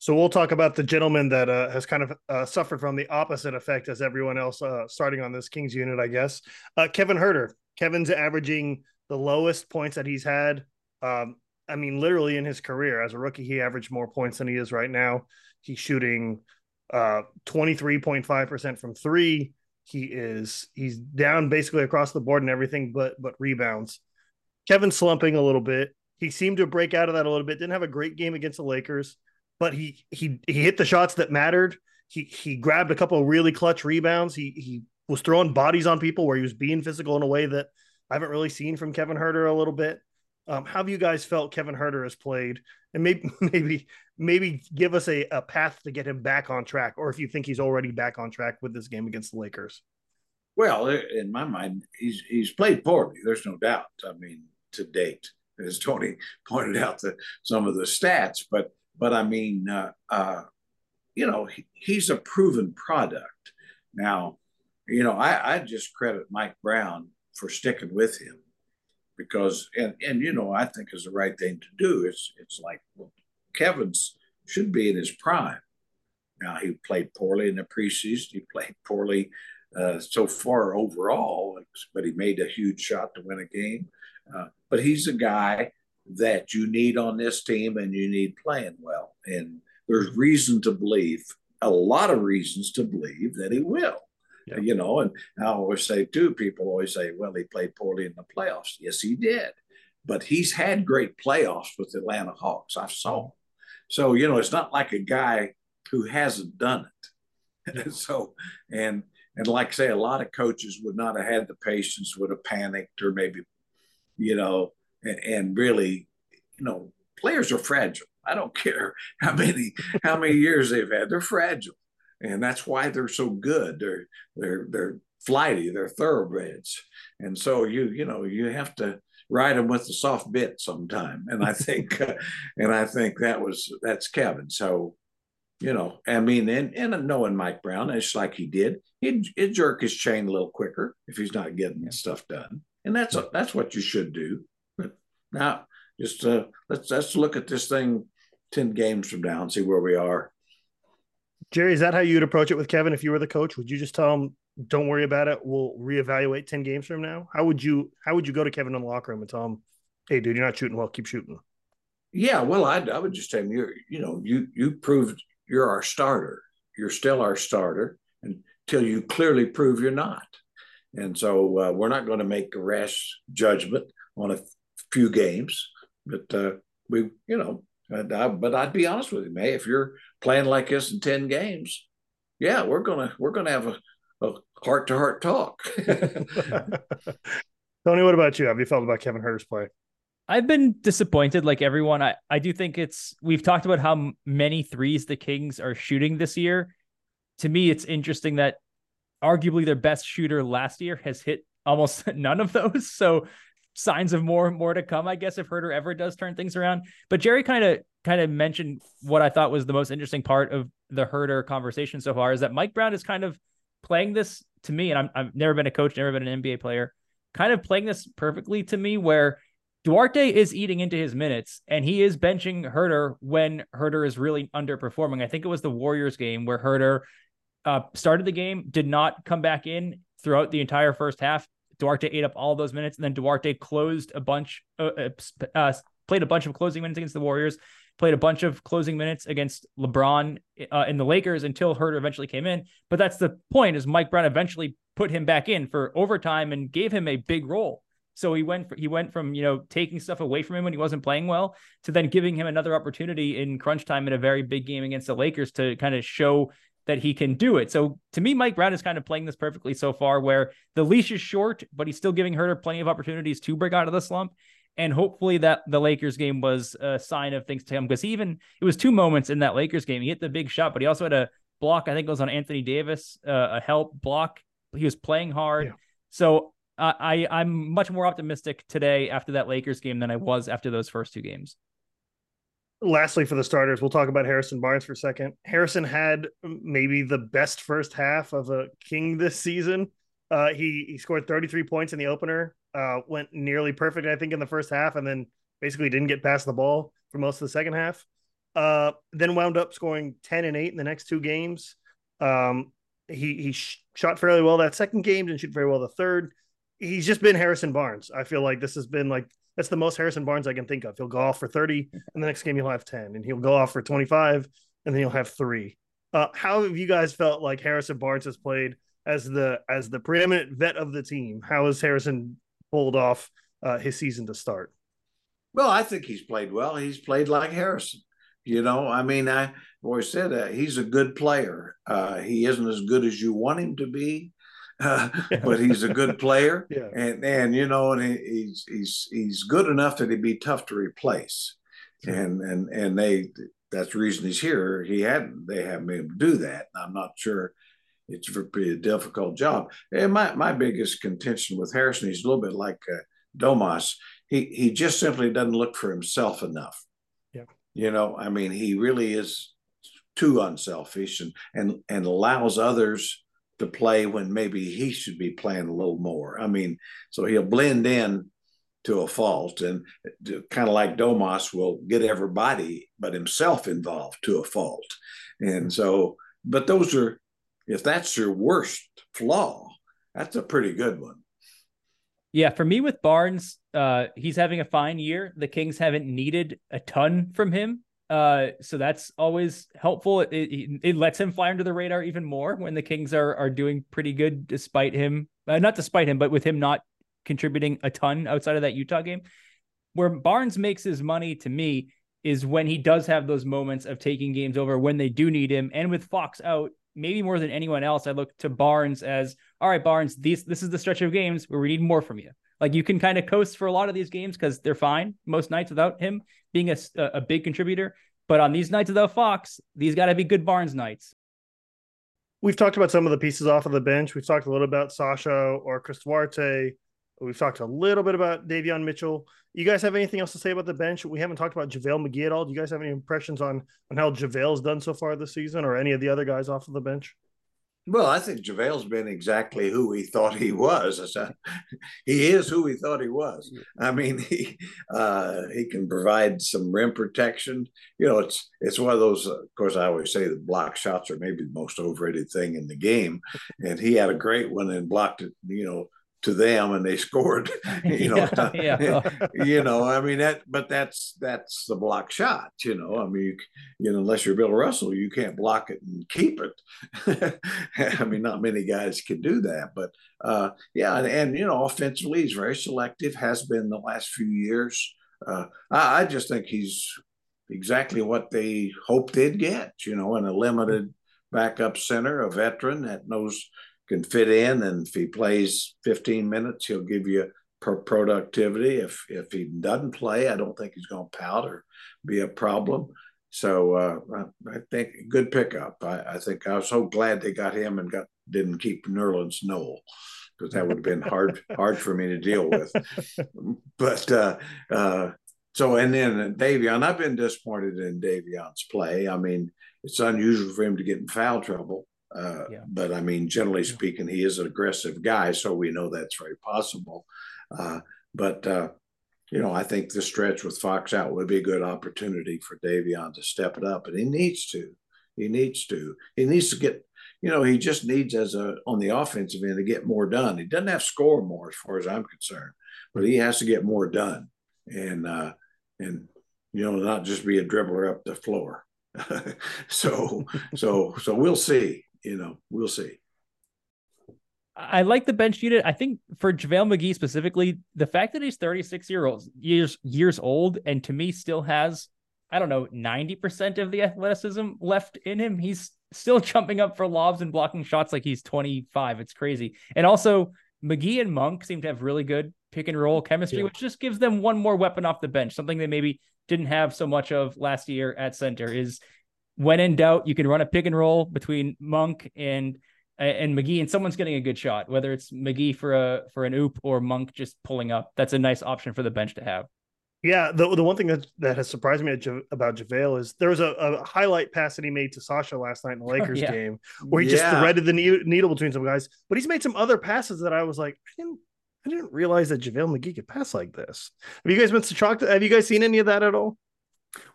So we'll talk about the gentleman that uh, has kind of uh, suffered from the opposite effect as everyone else uh, starting on this Kings unit, I guess. Uh, Kevin Huerter. Kevin's averaging the lowest points that he's had. Um, I mean, literally in his career as a rookie, he averaged more points than he is right now. He's shooting uh, 23.5% from three. He is he's down basically across the board and everything but but rebounds. Kevin slumping a little bit. He seemed to break out of that a little bit. Didn't have a great game against the Lakers, but he he he hit the shots that mattered. He he grabbed a couple of really clutch rebounds. He he was throwing bodies on people where he was being physical in a way that I haven't really seen from Kevin Huerter a little bit. Um, how have you guys felt Kevin Huerter has played? And maybe maybe maybe give us a, a path to get him back on track, or if you think he's already back on track with this game against the Lakers. Well, in my mind, he's he's played poorly. There's no doubt. I mean, to date, as Tony pointed out the, some of the stats, but but I mean, uh, uh, you know, he, he's a proven product. Now, you know, I, I just credit Mike Brown for sticking with him because, and and you know, I think is the right thing to do. It's it's like well, Kevin's should be in his prime. Now he played poorly in the preseason. He played poorly uh, so far overall, but he made a huge shot to win a game. Uh, but he's a guy that you need on this team and you need playing well. And there's reason to believe, a lot of reasons to believe that he will. Yeah. You know, and I always say too, people always say, well, he played poorly in the playoffs. Yes, he did. But he's had great playoffs with the Atlanta Hawks. I saw him. So, you know, it's not like a guy who hasn't done it. so, and and like I say, a lot of coaches would not have had the patience, would have panicked or maybe, you know, and, and really, you know, players are fragile. I don't care how many how many years they've had; they're fragile, and that's why they're so good. They're they're they're flighty. They're thoroughbreds, and so you you know you have to ride them with the soft bit sometime. And I think uh, and I think that was that's Kevin. So you know, I mean, and, and knowing Mike Brown, it's like he did, he'd, he'd jerk his chain a little quicker if he's not getting yeah. stuff done. And that's a, that's what you should do. But now, just uh, let's let's look at this thing ten games from now and see where we are. Jerry, is that how you'd approach it with Kevin if you were the coach? Would you just tell him, "Don't worry about it. We'll reevaluate ten games from now"? How would you How would you go to Kevin in the locker room and tell him, "Hey, dude, you're not shooting well. Keep shooting." Yeah, well, I, I would just tell him, you you know, you you proved you're our starter. You're still our starter until you clearly prove you're not. And so uh, we're not going to make a rash judgment on a few games, but uh, we, you know, I, but I'd be honest with you, May. If you're playing like this in ten games, yeah, we're gonna we're gonna have a heart to heart talk. Tony, what about you? Have you felt about Kevin Huerter's play? I've been disappointed, like everyone. I, I do think it's we've talked about how many threes the Kings are shooting this year. To me, it's interesting that arguably their best shooter last year has hit almost none of those. So signs of more more to come, I guess, if Huerter ever does turn things around. But Jerry kind of kind of mentioned what I thought was the most interesting part of the Huerter conversation so far is that Mike Brown is kind of playing this to me, and I'm, I've never been a coach, never been an NBA player, kind of playing this perfectly to me where Duarte is eating into his minutes and he is benching Huerter when Huerter is really underperforming. I think it was the Warriors game where Huerter uh, started the game, did not come back in throughout the entire first half. Duarte ate up all those minutes, and then Duarte closed a bunch, uh, uh, uh played a bunch of closing minutes against the Warriors, played a bunch of closing minutes against LeBron uh, in the Lakers until Huerter eventually came in. But that's the point: is Mike Brown eventually put him back in for overtime and gave him a big role. So he went he went from you know taking stuff away from him when he wasn't playing well to then giving him another opportunity in crunch time in a very big game against the Lakers to kind of show that he can do it. So to me, Mike Brown is kind of playing this perfectly so far, where the leash is short, but he's still giving Huerter plenty of opportunities to break out of the slump. And hopefully that the Lakers game was a sign of things to come because even it was two moments in that Lakers game. He hit the big shot, but he also had a block. I think it was on Anthony Davis, uh, a help block. He was playing hard. Yeah. So uh, I I'm much more optimistic today after that Lakers game than I was after those first two games lastly, for the starters, we'll talk about Harrison Barnes for a second. Harrison had maybe the best first half of a King this season. Uh, he he scored 33 points in the opener, uh, went nearly perfect, I think, in the first half, and then basically didn't get past the ball for most of the second half. Uh, then wound up scoring 10 and 8 in the next two games. Um, he he sh- shot fairly well that second game, didn't shoot very well the third. He's just been Harrison Barnes. I feel like this has been like that's the most Harrison Barnes I can think of. He'll go off for 30, and the next game he'll have 10, and he'll go off for 25, and then he'll have three. Uh, how have you guys felt like Harrison Barnes has played as the as the preeminent vet of the team? How has Harrison pulled off uh, his season to start? Well, I think he's played well. He's played like Harrison. You know, I mean, I always said that he's a good player. Uh, he isn't as good as you want him to be, uh, but he's a good player, yeah. and and you know, and he's he's he's good enough that he'd be tough to replace, and and and they that's the reason he's here. He hadn't they haven't been able to do that. I'm not sure it's a pretty difficult job. And my my biggest contention with Harrison, he's a little bit like uh, Domas. He he just simply doesn't look for himself enough. Yeah, you know, I mean, he really is too unselfish and and and allows others to play when maybe he should be playing a little more. I mean, so he'll blend in to a fault and kind of like Domas will get everybody but himself involved to a fault. And so, but those are, if that's your worst flaw, that's a pretty good one. Yeah, for me with Barnes, uh, he's having a fine year. The Kings haven't needed a ton from him. Uh, so that's always helpful. It, it, it, lets him fly under the radar even more when the Kings are are doing pretty good, despite him, uh, not despite him, but with him not contributing a ton outside of that Utah game. Where Barnes makes his money to me is when he does have those moments of taking games over when they do need him, and with Fox out, maybe more than anyone else, I look to Barnes as all right, Barnes. These this is the stretch of games where we need more from you. Like you can kind of coast for a lot of these games because they're fine most nights without him being a, a big contributor. But on these nights of the Fox, these got to be good Barnes nights. We've talked about some of the pieces off of the bench. We've talked a little about Sasha or Chris Duarte. We've talked a little bit about Davion Mitchell. You guys have anything else to say about the bench? We haven't talked about JaVale McGee at all. Do you guys have any impressions on on how JaVale's done so far this season or any of the other guys off of the bench? Well, I think JaVale's been exactly who he thought he was. he is who he thought he was. I mean, he uh, he can provide some rim protection. You know, it's it's one of those. Uh, of course, I always say the block shots are maybe the most overrated thing in the game, and he had a great one and blocked it. You know, to them and they scored you know? Yeah, yeah. you know i mean that but that's that's the block shot you know? I mean you, you know unless you're bill russell you can't block it and keep it. I mean not many guys can do that but uh yeah and, and, you know offensively he's very selective has been the last few years. Uh I, I just think he's exactly what they hoped they'd get you know in a limited backup center a veteran that knows can fit in, and if he plays 15 minutes, he'll give you per productivity. If if he doesn't play, I don't think he's going to pout or be a problem. So uh, I, think good pickup. I, I, think I was so glad they got him and got didn't keep Nerlens Noel because that would have been hard hard for me to deal with. But uh, uh, so and then Davion, I've been disappointed in Davion's play. I mean, it's unusual for him to get in foul trouble Uh, yeah. But I mean, generally speaking, he is an aggressive guy, so we know that's very possible. Uh, but uh, you know, I think the stretch with Fox out would be a good opportunity for Davion to step it up, and he needs to. He needs to. He needs to get. You know, he just needs as a on the offensive end to get more done. He doesn't have to score more, as far as I'm concerned, but he has to get more done, and uh, and you know, not just be a dribbler up the floor. so, so, so we'll see. You know, we'll see. I like the bench unit. I think for JaVale McGee specifically, the fact that he's 36 year old years years old and to me still has, I don't know, 90% of the athleticism left in him. He's still jumping up for lobs and blocking shots like he's 25. It's crazy. And also McGee and Monk seem to have really good pick and roll chemistry, yeah. which just gives them one more weapon off the bench, something they maybe didn't have so much of last year at center is when in doubt, you can run a pick and roll between Monk and uh, and McGee, and someone's getting a good shot, whether it's McGee for a for an oop or Monk just pulling up. That's a nice option for the bench to have. Yeah, the the one thing that that has surprised me about JaVale is there was a, a, highlight pass that he made to Sasha last night in the oh, Lakers yeah. game where he yeah. just threaded the needle between some guys. But he's made some other passes that I was like, I didn't I didn't realize that JaVale McGee could pass like this. Have you guys been shocked? Have you guys seen any of that at all?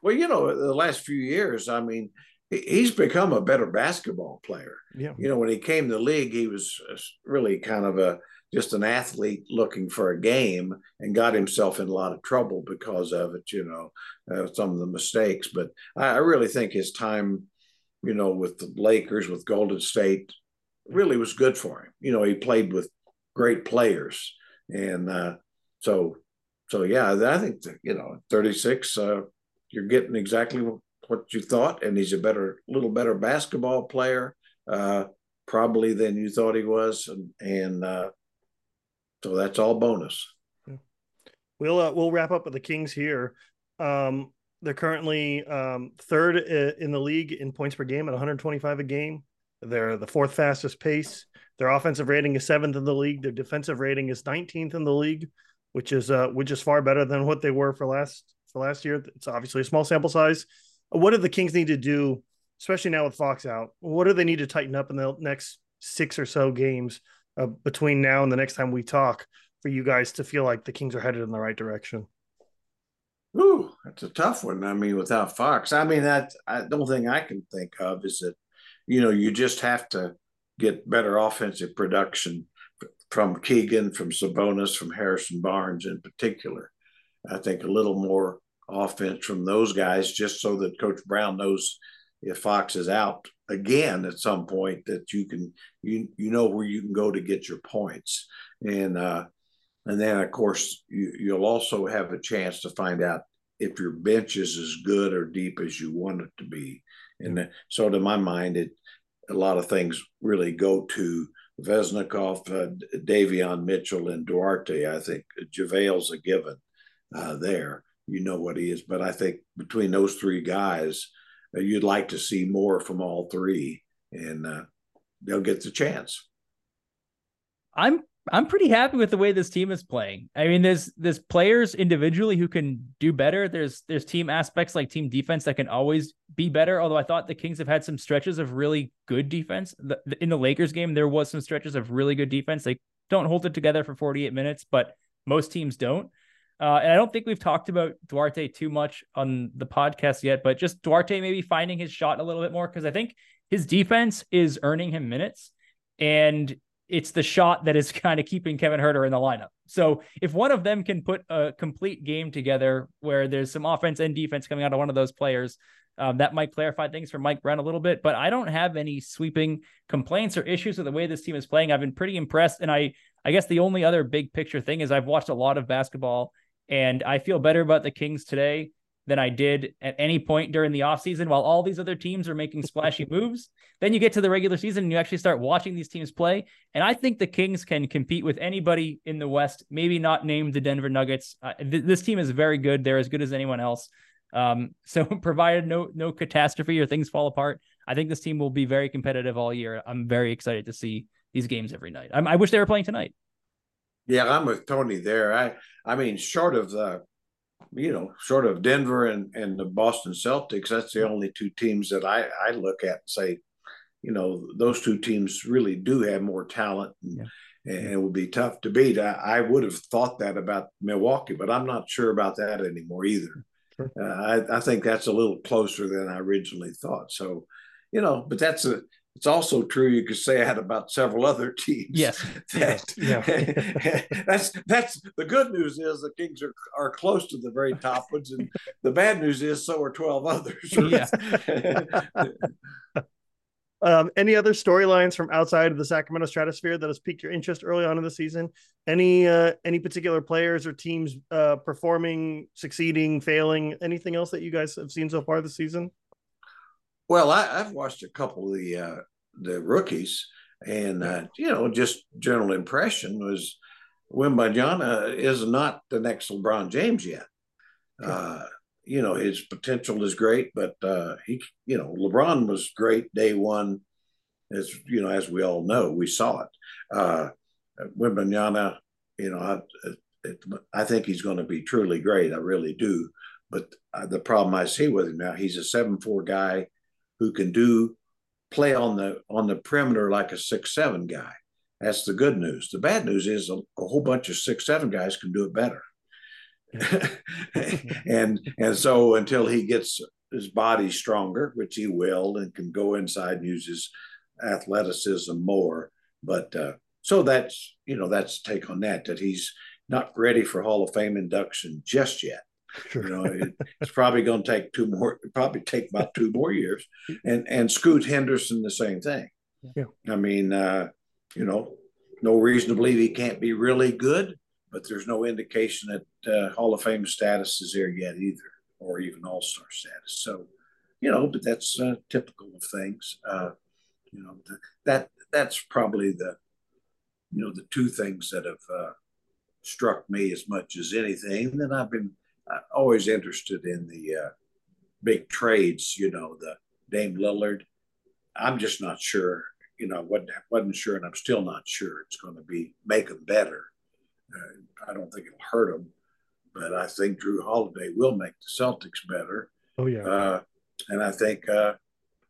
Well, you know, the last few years, I mean, he's become a better basketball player. Yeah. You know, when he came to the league, he was uh, really kind of a just an athlete looking for a game and got himself in a lot of trouble because of it, you know, uh, some of the mistakes. But I, I, really think his time, you know, with the Lakers, with Golden State, really was good for him. You know, he played with great players. And uh, so, so yeah, I think, you know, 36, uh, you're getting exactly what you thought, and he's a better, little better basketball player, uh, probably than you thought he was, and, and uh, so that's all bonus. We'll uh, we'll wrap up with the Kings here. Um, they're currently um, third in the league in points per game at 125 a game. They're the fourth fastest pace. Their offensive rating is seventh in the league. Their defensive rating is 19th in the league, which is uh, which is far better than what they were for last last year. It's obviously a small sample size. What do the Kings need to do, especially now with Fox out? What do they need to tighten up in the next six or so games uh, between now and the next time we talk for you guys to feel like the Kings are headed in the right direction? Ooh, that's a tough one. I mean, without Fox, I mean that I, the only thing I can think of is that you know you just have to get better offensive production from Keegan, from Sabonis, from Harrison Barnes in particular. I think a little more offense from those guys just so that Coach Brown knows if Fox is out again at some point that you can you you know where you can go to get your points. And uh and then of course you, you'll also have a chance to find out if your bench is as good or deep as you want it to be. And so to my mind it a lot of things really go to Vezenkov, uh, Davion Mitchell, and Duarte. I think JaVale's a given uh, there you know what he is. But I think between those three guys, uh, you'd like to see more from all three, and uh, they'll get the chance. I'm I'm pretty happy with the way this team is playing. I mean, there's there's players individually who can do better. There's there's team aspects like team defense that can always be better. Although I thought the Kings have had some stretches of really good defense. The, in the Lakers game, there was some stretches of really good defense. They don't hold it together for 48 minutes, but most teams don't. Uh, and I don't think we've talked about Duarte too much on the podcast yet, but just Duarte maybe finding his shot a little bit more because I think his defense is earning him minutes, and it's the shot that is kind of keeping Kevin Huerter in the lineup. So if one of them can put a complete game together where there's some offense and defense coming out of one of those players, um, that might clarify things for Mike Brown a little bit. But I don't have any sweeping complaints or issues with the way this team is playing. I've been pretty impressed, and I I guess the only other big picture thing is I've watched a lot of basketball and I feel better about the Kings today than I did at any point during the offseason while all these other teams are making splashy moves. Then you get to the regular season and you actually start watching these teams play. And I think the Kings can compete with anybody in the West, maybe not named the Denver Nuggets. Uh, th- this team is very good. They're as good as anyone else. Um, so provided no no catastrophe or things fall apart, I think this team will be very competitive all year. I'm very excited to see these games every night. I'm, I wish they were playing tonight. Yeah, I'm with Tony there. I I mean, short of the, you know, short of Denver and and the Boston Celtics, that's the only two teams that I I look at and say, you know, those two teams really do have more talent and, Yeah. and it would be tough to beat. I, I would have thought that about Milwaukee, but I'm not sure about that anymore either. Sure. Uh, I, I think that's a little closer than I originally thought. So, you know, but that's a, it's also true. You could say that about several other teams. Yes. That- Yeah. that's that's the good news is the Kings are are close to the very top ones, and the bad news is so are twelve others. Yeah. Um, any other storylines from outside of the Sacramento stratosphere that has piqued your interest early on in the season? Any uh, any particular players or teams uh, performing, succeeding, failing? Anything else that you guys have seen so far this season? Well, I, I've watched a couple of the uh, the rookies, and uh, you know, just general impression was Wembanyama is not the next LeBron James yet. Uh, you know, his potential is great, but uh, he, you know, LeBron was great day one, as you know, as we all know, we saw it. Uh, Wembanyama, you know, I, it, I think he's going to be truly great. I really do. But uh, the problem I see with him now, he's a seven four guy who can do play on the on the perimeter like a six seven guy. That's the good news. The bad news is a, a whole bunch of six seven guys can do it better. and and so until he gets his body stronger, which he will, and can go inside and use his athleticism more. But uh, so that's you know that's take on that that he's not ready for Hall of Fame induction just yet. You know, it, it's probably going to take two more, probably take about two more years. And and Scoot Henderson, the same thing. Yeah. I mean, uh, you know, no reason to believe he can't be really good, but there's no indication that uh, Hall of Fame status is there yet either, or even All Star status. So, you know, but that's uh, typical of things. Uh, you know, th- that that's probably the, you know, the two things that have uh, struck me as much as anything. that I've been always interested in the uh, big trades. You know, the Dame Lillard. I'm just not sure. You know, wasn't wasn't sure, and I'm still not sure it's going to be make them better. Uh, I don't think it'll hurt them, but I think Jrue Holiday will make the Celtics better. Oh yeah, Uh, and I think, uh,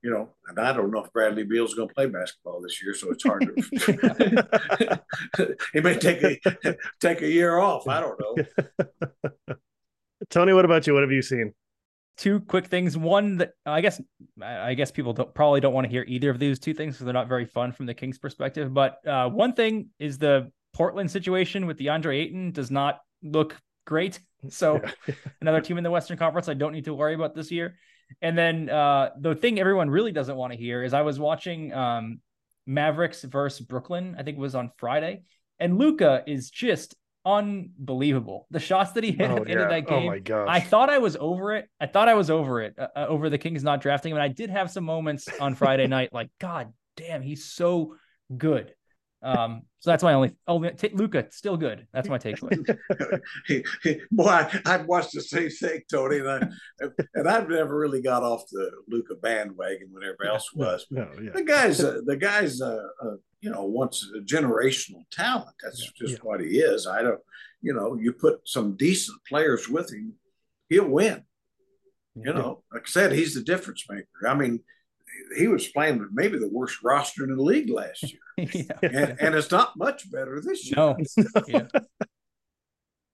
you know, and I don't know if Bradley Beal's going to play basketball this year, so it's hard to. he may take a take a year off. I don't know. Tony, what about you? What have you seen? two quick things. One that I guess I guess people don't, probably don't want to hear either of these two things because they're not very fun from the Kings' perspective. But uh, one thing is the Portland situation with DeAndre Ayton does not look great. So another team in the Western Conference I don't need to worry about this year. And then uh, the thing everyone really doesn't want to hear is I was watching um, Mavericks versus Brooklyn. I think it was on Friday, and Luka is just unbelievable. The shots that he hit Oh, at the end of that game. Oh my gosh. I thought I was over it. I thought I was over it uh, uh, over the Kings not drafting him, and I did have some moments on Friday night like, God damn, he's so good. Um, so that's my only. Oh, t- Luka still good. That's my takeaway. Boy, I, I've watched the same thing, Tony, and, I, and I've never really got off the Luka bandwagon when everybody else was. no, yeah, The guy's, uh, the guy's, uh, uh, you know, wants a generational talent. That's Yeah, just yeah. what he is. I don't, you know, you put some decent players with him, he'll win. You know, like I said, he's the difference maker. I mean, he was playing with maybe the worst roster in the league last year, yeah. and, and it's not much better this year. No. Yeah.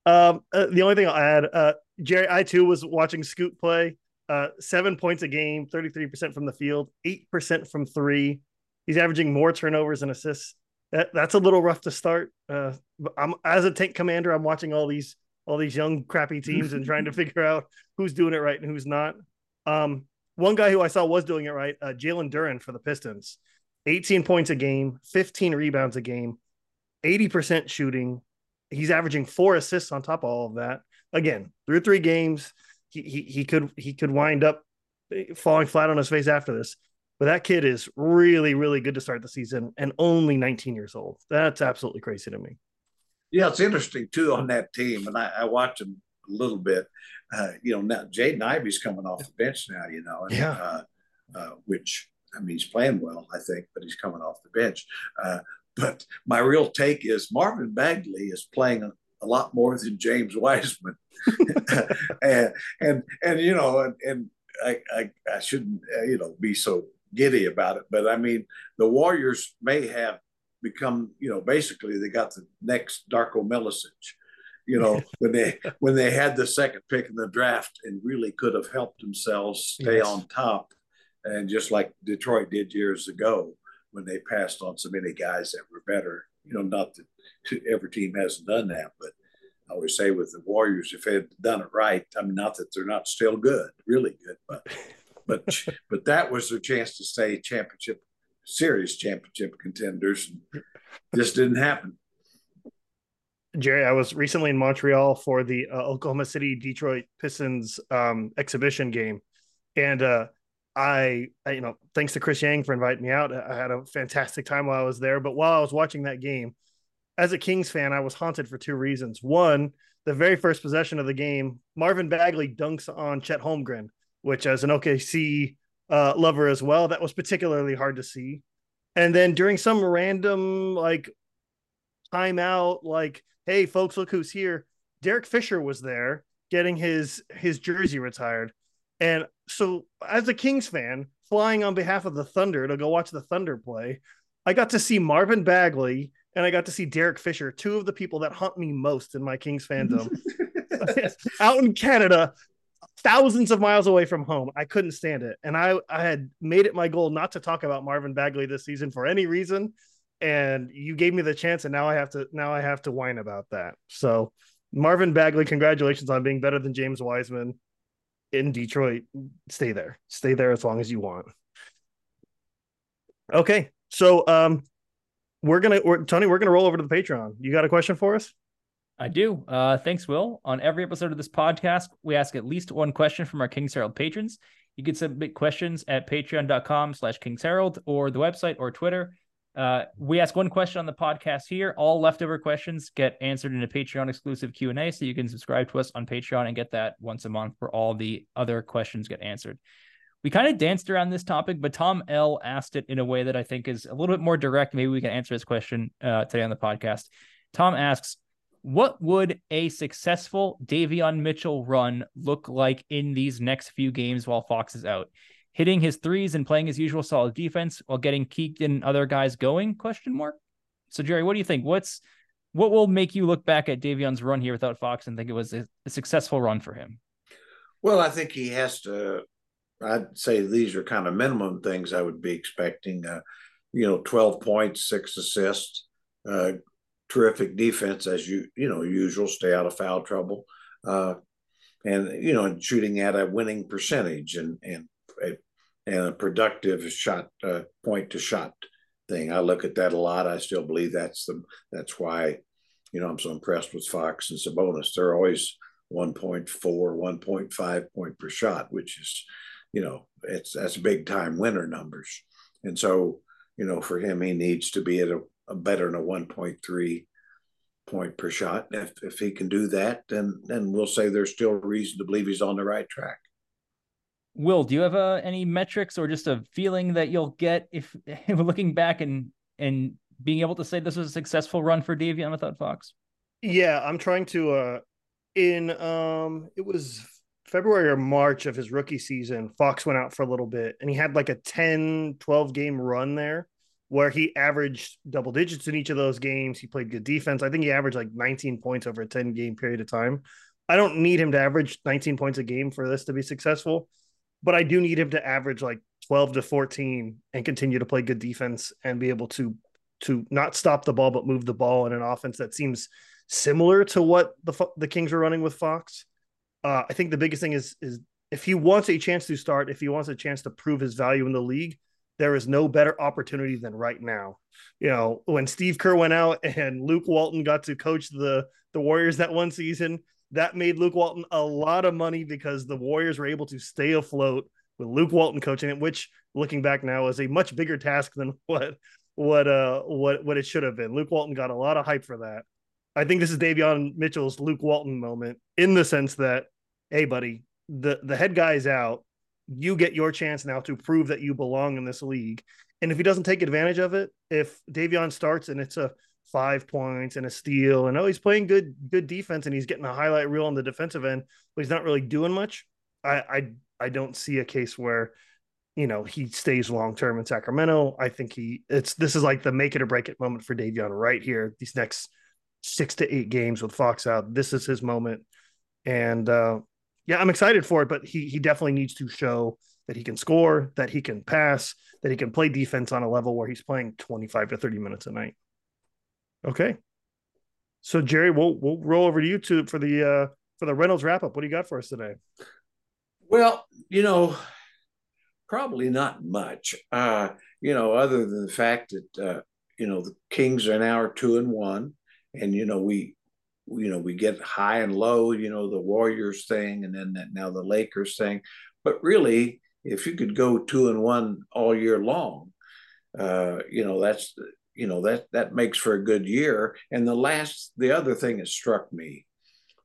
Um, uh, the only thing I'll add, uh, Jerry, I too was watching Scoot play. Uh, seven points a game, 33% from the field, 8% from three. He's averaging more turnovers and assists. That, that's a little rough to start. Uh, but I'm as a tank commander, I'm watching all these all these young crappy teams and trying to figure out who's doing it right and who's not. Um, one guy who I saw was doing it right, uh, Jalen Duren for the Pistons, 18 points a game, 15 rebounds a game, 80% shooting, he's averaging four assists on top of all of that. Again, through three games, he he, he could he could wind up falling flat on his face after this. But that kid is really, really good to start the season and only 19 years old. That's absolutely crazy to me. Yeah, it's interesting too on that team, and I, I watch him a little bit. Uh, you know, now Jaden Ivey's coming off the bench now. You know, and, Yeah. uh, uh, which I mean, he's playing well, I think, but he's coming off the bench. Uh, but my real take is Marvin Bagley is playing a, a lot more than James Wiseman, and and and you know, and, and I, I I shouldn't uh, you know be so giddy about it. But I mean, the Warriors may have become, you know, basically they got the next Darko Milicic, you know, when they when they had the second pick in the draft and really could have helped themselves stay yes. on top, and just like Detroit did years ago when they passed on so many guys that were better. You know, not that every team hasn't done that, but I always say with the Warriors, if they had done it right, I mean, not that they're not still good, really good, but but but that was their chance to stay championship series championship contenders. And this didn't happen. Jerry, I was recently in Montreal for the uh, Oklahoma City Detroit Pistons um, exhibition game, and uh, I, I, you know, thanks to Chris Yang for inviting me out. I had a fantastic time while I was there. But while I was watching that game, as a Kings fan, I was haunted for two reasons. One, the very first possession of the game, Marvin Bagley dunks on Chet Holmgren, which, as an OKC uh, lover as well, that was particularly hard to see. And then during some random like timeout, like, hey, folks, look who's here. Derek Fisher was there getting his his jersey retired. And so, as a Kings fan, flying on behalf of the Thunder to go watch the Thunder play, I got to see Marvin Bagley and I got to see Derek Fisher, two of the people that haunt me most in my Kings fandom, out in Canada, thousands of miles away from home. I couldn't stand it, and I I had made it my goal not to talk about Marvin Bagley this season for any reason. And you gave me the chance, and now I have to now I have to whine about that. So, Marvin Bagley, congratulations on being better than James Wiseman in Detroit. Stay there, stay there as long as you want. Okay, so um, we're gonna we're, Tony, we're gonna roll over to the Patreon. You got a question for us? I do. Uh, thanks, Will. On every episode of this podcast, we ask at least one question from our Kings Herald patrons. You can submit questions at patreon.com slash Kings Herald or the website or Twitter. Uh, we ask one question on the podcast here. All leftover questions get answered in a Patreon exclusive Q&A, so you can subscribe to us on Patreon and get that once a month for all the other questions get answered we kind of danced around this topic, but Tom L asked it in a way that I think is a little bit more direct. Maybe we can answer this question uh, today on the podcast. Tom asks, what would a successful Davion Mitchell run look like in these next few games while Fox is out? Hitting his threes and playing his usual solid defense while getting Keek and other guys going? Question mark. So Jerry, what do you think? What's what will make you look back at Davion's run here without Fox and think it was a, a successful run for him? Well, I think he has to I'd say these are kind of minimum things I would be expecting. Uh, you know, 12 points, six assists, uh, terrific defense as you you know usual. Stay out of foul trouble, uh, and you know and shooting at a winning percentage and and a, and a productive shot uh, point to shot thing. I look at that a lot. I still believe that's the that's why you know I'm so impressed with Fox and Sabonis. They're always 1.4, 1.5 point per shot, which is you know, it's that's big time winner numbers. And so, you know, for him, he needs to be at a, a better than a 1.3 point per shot. If if he can do that, then then we'll say there's still reason to believe he's on the right track. Will, do you have uh, any metrics or just a feeling that you'll get if, if looking back and and being able to say this was a successful run for Davion without Fox? Yeah, I'm trying to uh in um it was February or March of his rookie season, Fox went out for a little bit and he had like a 10, 12 game run there where he averaged double digits in each of those games. He played good defense. I think he averaged like 19 points over a 10 game period of time. I don't need him to average 19 points a game for this to be successful, but I do need him to average like 12 to 14 and continue to play good defense and be able to to not stop the ball but move the ball in an offense that seems similar to what the the Kings were running with Fox. Uh, I think the biggest thing is is if he wants a chance to start, if he wants a chance to prove his value in the league, there is no better opportunity than right now. You know, when Steve Kerr went out and Luke Walton got to coach the the Warriors that one season, that made Luke Walton a lot of money because the Warriors were able to stay afloat with Luke Walton coaching it, which looking back now is a much bigger task than what what uh what what it should have been. Luke Walton got a lot of hype for that. I think this is Davion Mitchell's Luke Walton moment in the sense that, hey, buddy, the the head guy's out. You get your chance now to prove that you belong in this league. And if he doesn't take advantage of it, if Davion starts and it's a five points and a steal, and oh, he's playing good good defense and he's getting a highlight reel on the defensive end, but he's not really doing much. I I I don't see a case where you know he stays long term in Sacramento. I think he it's this is like the make it or break it moment for Davion right here. These next six to eight games with Fox out, this is his moment, and uh, yeah, I'm excited for it. But he he definitely needs to show that he can score, that he can pass, that he can play defense on a level where he's playing 25 to 30 minutes a night. Okay. So Jerry, we'll we'll roll over to you for the uh for the Reynolds wrap up. What do you got for us today? Well, you know, probably not much. Uh, you know, other than the fact that uh, you know the Kings are now two and one, and you know we, you know we get high and low. You know the Warriors thing, and then that, now the Lakers thing. But really, if you could go two and one all year long, uh, you know that's you know that that makes for a good year. And the last, the other thing that struck me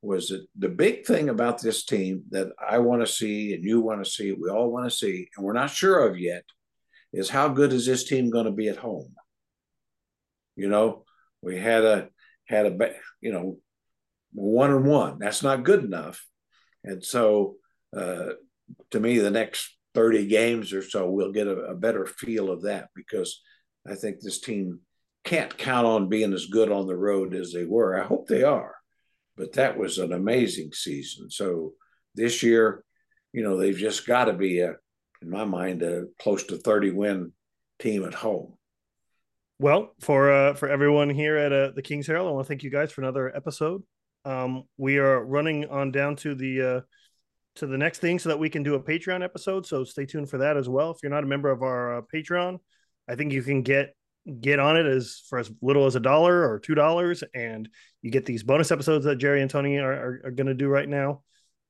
was that the big thing about this team that I want to see and you want to see, we all want to see, and we're not sure of yet, is how good is this team going to be at home? You know, we had a had a you know one and one. That's not good enough, and so uh, to me, the next thirty games or so, we'll get a, a better feel of that because I think this team can't count on being as good on the road as they were. I hope they are, but that was an amazing season. So this year, you know, they've just got to be a, in my mind, a close to 30 win team at home. Well, for uh, for everyone here at uh, the Kings Herald, I want to thank you guys for another episode. Um, we are running on down to the uh, to the next thing so that we can do a Patreon episode. So stay tuned for that as well. If you're not a member of our uh, Patreon, I think you can get get on it as for as little as a dollar or two dollars, and you get these bonus episodes that Jerry and Tony are, are, are going to do right now.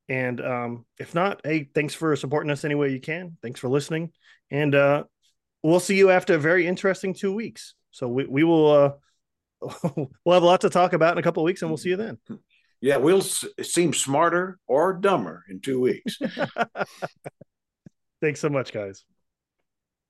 And um, if not, hey, thanks for supporting us any way you can. Thanks for listening, and uh, we'll see you after a very interesting two weeks. So we we will uh, we'll have a lot to talk about in a couple of weeks, and we'll see you then. Yeah, we'll seem smarter or dumber in two weeks. Thanks so much, guys.